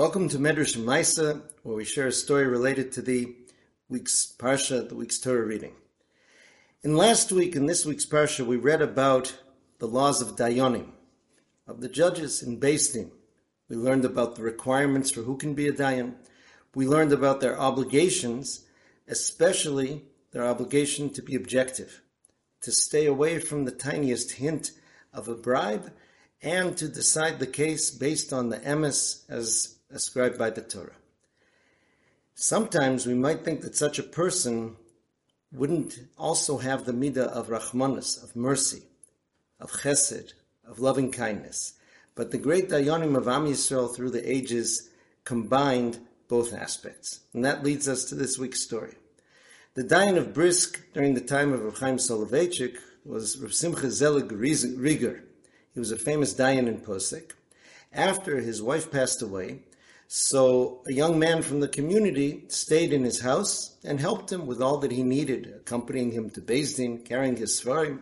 Welcome to Medrash Maisa, where we share a story related to the week's Parsha, the week's Torah reading. In last week, and this week's Parsha, we read about the laws of Dayanim, of the judges in Din. We learned about the requirements for who can be a Dayan. We learned about their obligations, especially their obligation to be objective, to stay away from the tiniest hint of a bribe, and to decide the case based on the emes as ascribed by the Torah. Sometimes we might think that such a person wouldn't also have the midah of rachmanis, of mercy, of chesed, of loving kindness. But the great dayanim of Am Yisrael through the ages combined both aspects. And that leads us to this week's story. The dayan of Brisk during the time of Rav Chaim Soloveitchik was Rav Simcha Zelig Rieger. He was a famous dayan in Posek. After his wife passed away, so a young man from the community stayed in his house and helped him with all that he needed, accompanying him to Din, carrying his sforim.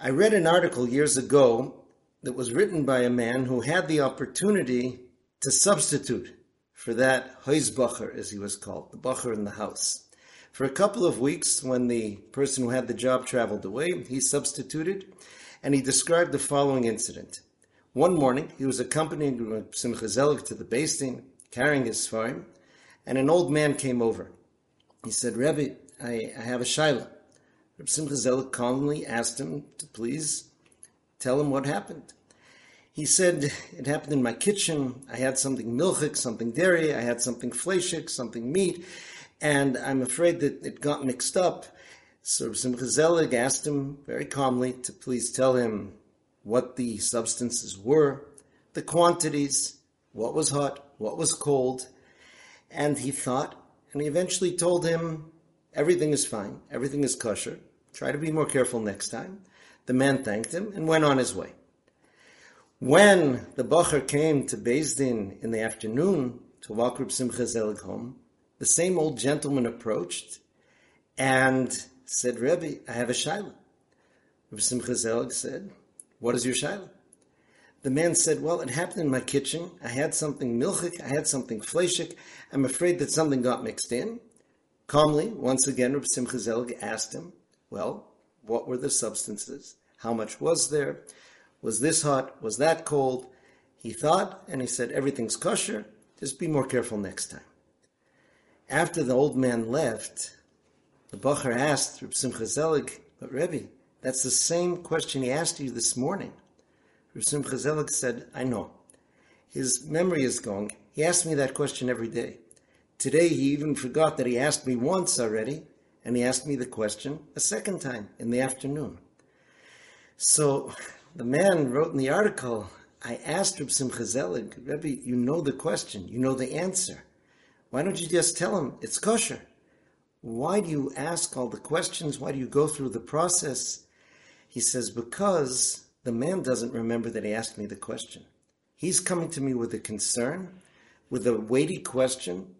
I read an article years ago that was written by a man who had the opportunity to substitute for that Heusbacher, as he was called, the Bacher in the house. For a couple of weeks, when the person who had the job traveled away, he substituted, and he described the following incident. One morning, he was accompanying Simcha Zelig to the Din, carrying his sforim, and an old man came over. He said, Rebbe, I, I have a shaila. Reb Simcha Zelig calmly asked him to please tell him what happened. He said, it happened in my kitchen. I had something milchik, something dairy. I had something fleshik, something meat. And I'm afraid that it got mixed up. So Reb Simcha Zelig asked him very calmly to please tell him what the substances were, the quantities, what was hot, what was cold, and he thought, and he eventually told him, everything is fine, everything is kosher, try to be more careful next time. The man thanked him and went on his way. When the Bacher came to Din in the afternoon to walk Reb Simcha Zelig home, the same old gentleman approached and said, Rebbe, I have a shaila. Reb Simcha Zelig said, what is your shaila? The man said, Well, it happened in my kitchen. I had something milchik, I had something fleshik. I'm afraid that something got mixed in. Calmly, once again, Reb Simcha Zelig asked him, Well, what were the substances? How much was there? Was this hot? Was that cold? He thought, and he said, Everything's kosher. Just be more careful next time. After the old man left, the Bacher asked Reb Simcha Zelig, But Rebbe, that's the same question he asked you this morning. Reb Simcha Zelig said, I know. His memory is going. He asked me that question every day. Today he even forgot that he asked me once already, and he asked me the question a second time in the afternoon. So the man wrote in the article, I asked Reb Simcha Rebbe, you know the question, you know the answer. Why don't you just tell him it's kosher? Why do you ask all the questions? Why do you go through the process? He says, Because the man doesn't remember that he asked me the question. He's coming to me with a concern, with a weighty question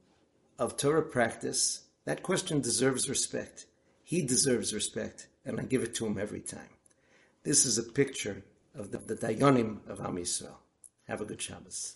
of Torah practice. That question deserves respect. He deserves respect, and I give it to him every time. This is a picture of the, the Dayanim of Am Yisrael. Have a good Shabbos.